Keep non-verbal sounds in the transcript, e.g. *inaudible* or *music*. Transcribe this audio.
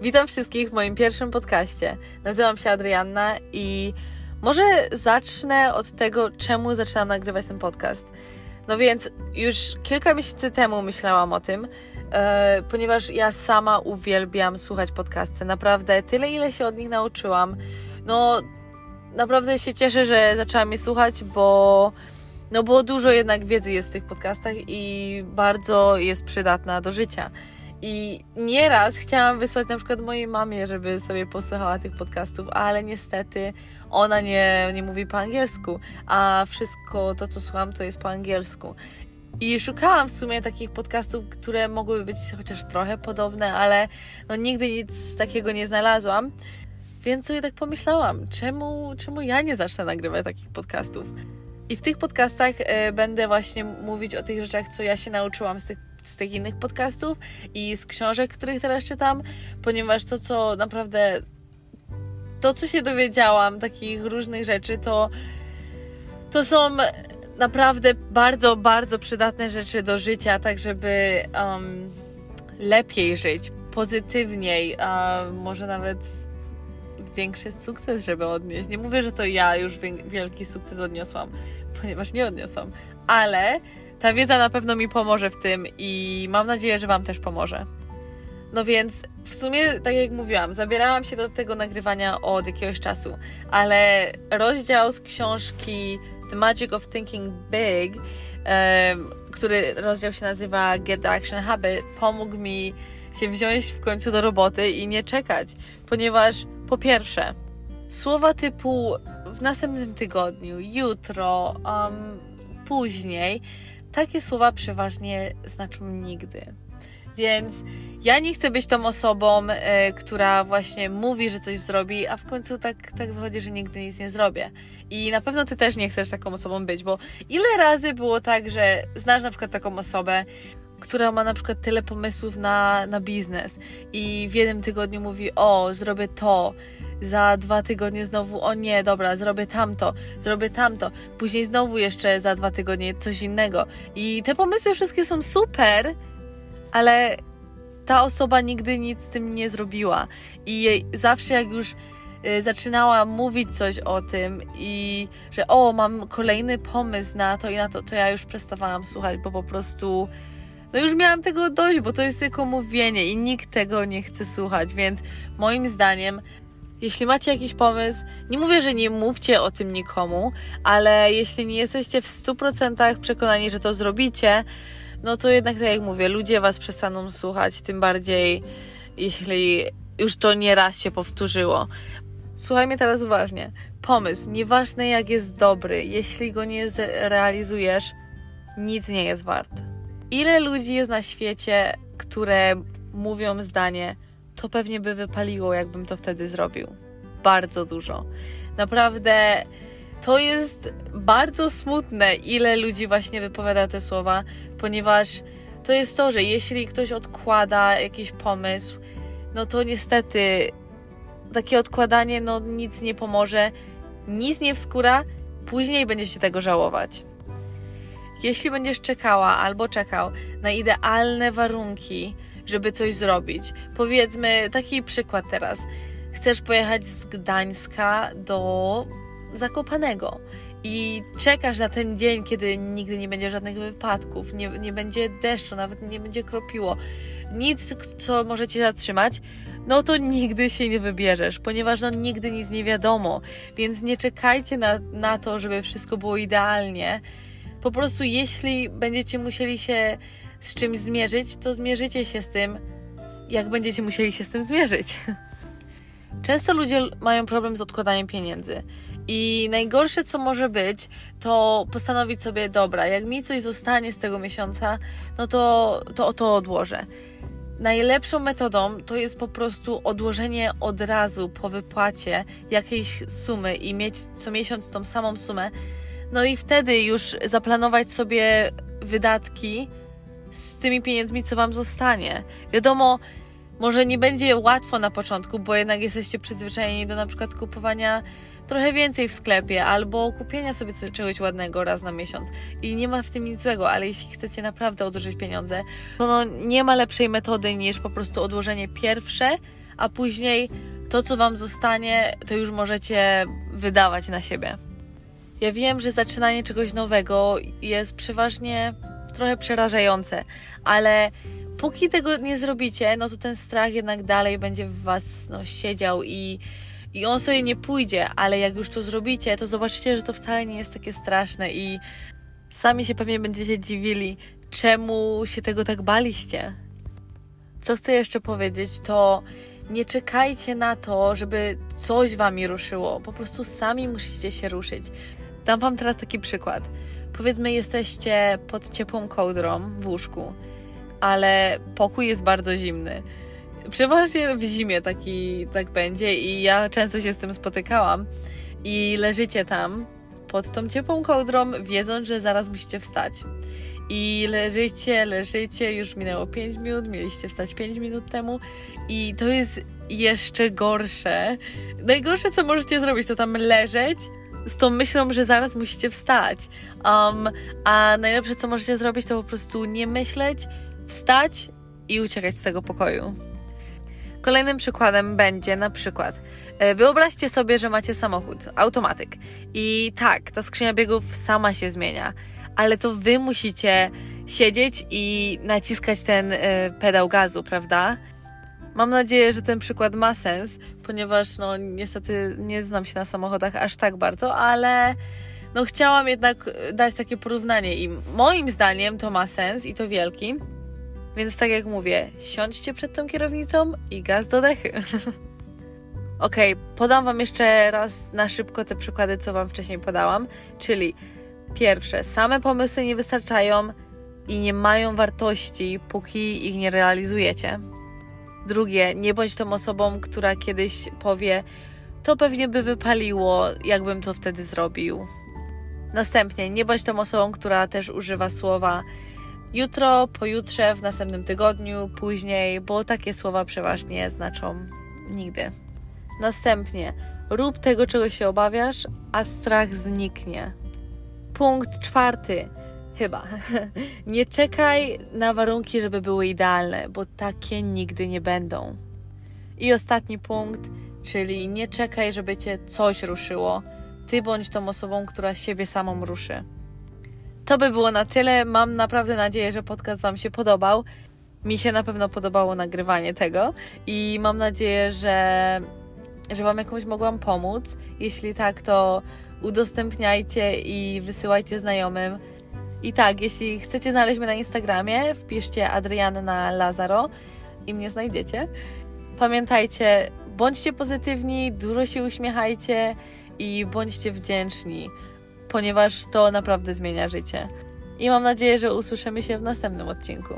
Witam wszystkich w moim pierwszym podcaście. Nazywam się Adrianna i może zacznę od tego, czemu zaczęłam nagrywać ten podcast. No więc już kilka miesięcy temu myślałam o tym, e, ponieważ ja sama uwielbiam słuchać podcasty. Naprawdę tyle, ile się od nich nauczyłam. No, naprawdę się cieszę, że zaczęłam je słuchać, bo no bo dużo jednak wiedzy jest w tych podcastach i bardzo jest przydatna do życia. I nieraz chciałam wysłać na przykład mojej mamie, żeby sobie posłuchała tych podcastów, ale niestety ona nie, nie mówi po angielsku, a wszystko to, co słucham, to jest po angielsku. I szukałam w sumie takich podcastów, które mogłyby być chociaż trochę podobne, ale no nigdy nic takiego nie znalazłam. Więc sobie tak pomyślałam, czemu, czemu ja nie zacznę nagrywać takich podcastów? I w tych podcastach y, będę właśnie mówić o tych rzeczach, co ja się nauczyłam z tych z tych innych podcastów i z książek, których teraz czytam, ponieważ to, co naprawdę to, co się dowiedziałam, takich różnych rzeczy, to to są naprawdę bardzo, bardzo przydatne rzeczy do życia, tak żeby um, lepiej żyć, pozytywniej, a może nawet większy sukces, żeby odnieść. Nie mówię, że to ja już wielki sukces odniosłam, ponieważ nie odniosłam, ale ta wiedza na pewno mi pomoże w tym i mam nadzieję, że Wam też pomoże. No więc w sumie, tak jak mówiłam, zabierałam się do tego nagrywania od jakiegoś czasu, ale rozdział z książki The Magic of Thinking Big, um, który rozdział się nazywa Get the Action Habit, pomógł mi się wziąć w końcu do roboty i nie czekać, ponieważ po pierwsze, słowa typu w następnym tygodniu, jutro, um, później takie słowa przeważnie znaczą nigdy. Więc ja nie chcę być tą osobą, e, która właśnie mówi, że coś zrobi, a w końcu tak, tak wychodzi, że nigdy nic nie zrobię. I na pewno ty też nie chcesz taką osobą być, bo ile razy było tak, że znasz na przykład taką osobę, która ma na przykład tyle pomysłów na, na biznes i w jednym tygodniu mówi: O, zrobię to, za dwa tygodnie znowu, o nie, dobra, zrobię tamto, zrobię tamto, później znowu jeszcze za dwa tygodnie coś innego. I te pomysły wszystkie są super, ale ta osoba nigdy nic z tym nie zrobiła. I zawsze jak już y, zaczynała mówić coś o tym i że o, mam kolejny pomysł na to i na to, to ja już przestawałam słuchać, bo po prostu no już miałam tego dość, bo to jest tylko mówienie i nikt tego nie chce słuchać, więc moim zdaniem jeśli macie jakiś pomysł, nie mówię, że nie mówcie o tym nikomu, ale jeśli nie jesteście w 100% przekonani, że to zrobicie, no to jednak tak jak mówię, ludzie was przestaną słuchać, tym bardziej jeśli już to nie raz się powtórzyło. Słuchaj mnie teraz uważnie. Pomysł, nieważne jak jest dobry, jeśli go nie zrealizujesz, nic nie jest wart. Ile ludzi jest na świecie, które mówią zdanie, to pewnie by wypaliło, jakbym to wtedy zrobił. Bardzo dużo. Naprawdę to jest bardzo smutne, ile ludzi właśnie wypowiada te słowa, ponieważ to jest to, że jeśli ktoś odkłada jakiś pomysł, no to niestety takie odkładanie no nic nie pomoże, nic nie wskóra, później będziesz się tego żałować. Jeśli będziesz czekała albo czekał na idealne warunki, żeby coś zrobić. Powiedzmy, taki przykład teraz. Chcesz pojechać z Gdańska do Zakopanego i czekasz na ten dzień, kiedy nigdy nie będzie żadnych wypadków, nie, nie będzie deszczu, nawet nie będzie kropiło, nic, co może cię zatrzymać, no to nigdy się nie wybierzesz, ponieważ no nigdy nic nie wiadomo, więc nie czekajcie na, na to, żeby wszystko było idealnie. Po prostu jeśli będziecie musieli się z czymś zmierzyć, to zmierzycie się z tym, jak będziecie musieli się z tym zmierzyć. *laughs* Często ludzie mają problem z odkładaniem pieniędzy. I najgorsze, co może być, to postanowić sobie, dobra, jak mi coś zostanie z tego miesiąca, no to, to to odłożę. Najlepszą metodą to jest po prostu odłożenie od razu po wypłacie jakiejś sumy i mieć co miesiąc tą samą sumę. No i wtedy już zaplanować sobie wydatki z tymi pieniędzmi, co Wam zostanie. Wiadomo, może nie będzie łatwo na początku, bo jednak jesteście przyzwyczajeni do na przykład kupowania trochę więcej w sklepie albo kupienia sobie czegoś ładnego raz na miesiąc. I nie ma w tym nic złego, ale jeśli chcecie naprawdę odłożyć pieniądze, to no nie ma lepszej metody niż po prostu odłożenie pierwsze, a później to, co Wam zostanie, to już możecie wydawać na siebie. Ja wiem, że zaczynanie czegoś nowego jest przeważnie trochę przerażające, ale póki tego nie zrobicie, no to ten strach jednak dalej będzie w Was no, siedział i, i on sobie nie pójdzie, ale jak już to zrobicie, to zobaczycie, że to wcale nie jest takie straszne i sami się pewnie będziecie dziwili, czemu się tego tak baliście. Co chcę jeszcze powiedzieć, to nie czekajcie na to, żeby coś wami ruszyło. Po prostu sami musicie się ruszyć. Dam wam teraz taki przykład. Powiedzmy, jesteście pod ciepłą kołdrą w łóżku, ale pokój jest bardzo zimny. Przeważnie w zimie taki, tak będzie i ja często się z tym spotykałam. I leżycie tam pod tą ciepłą kołdrą, wiedząc, że zaraz musicie wstać. I leżycie, leżycie, już minęło 5 minut, mieliście wstać 5 minut temu i to jest jeszcze gorsze. Najgorsze, co możecie zrobić, to tam leżeć z tą myślą, że zaraz musicie wstać. Um, a najlepsze, co możecie zrobić, to po prostu nie myśleć, wstać i uciekać z tego pokoju. Kolejnym przykładem będzie na przykład e, Wyobraźcie sobie, że macie samochód, automatyk. I tak, ta skrzynia biegów sama się zmienia, ale to wy musicie siedzieć i naciskać ten y, pedał gazu, prawda? Mam nadzieję, że ten przykład ma sens, ponieważ no niestety nie znam się na samochodach aż tak bardzo, ale no chciałam jednak dać takie porównanie i moim zdaniem to ma sens i to wielki. Więc tak jak mówię, siądźcie przed tą kierownicą i gaz do dechy. *laughs* ok, podam Wam jeszcze raz na szybko te przykłady, co Wam wcześniej podałam. Czyli pierwsze, same pomysły nie wystarczają i nie mają wartości, póki ich nie realizujecie. Drugie, nie bądź tą osobą, która kiedyś powie, to pewnie by wypaliło, jakbym to wtedy zrobił. Następnie, nie bądź tą osobą, która też używa słowa jutro, pojutrze, w następnym tygodniu, później, bo takie słowa przeważnie znaczą nigdy. Następnie, rób tego, czego się obawiasz, a strach zniknie. Punkt czwarty Chyba. *laughs* nie czekaj na warunki, żeby były idealne, bo takie nigdy nie będą. I ostatni punkt, czyli nie czekaj, żeby cię coś ruszyło. Ty bądź tą osobą, która siebie samą ruszy. To by było na tyle. Mam naprawdę nadzieję, że podcast Wam się podobał. Mi się na pewno podobało nagrywanie tego i mam nadzieję, że, że Wam jakoś mogłam pomóc. Jeśli tak, to udostępniajcie i wysyłajcie znajomym. I tak, jeśli chcecie znaleźć mnie na Instagramie, wpiszcie Adrianna Lazaro i mnie znajdziecie. Pamiętajcie, bądźcie pozytywni, dużo się uśmiechajcie i bądźcie wdzięczni, ponieważ to naprawdę zmienia życie. I mam nadzieję, że usłyszymy się w następnym odcinku.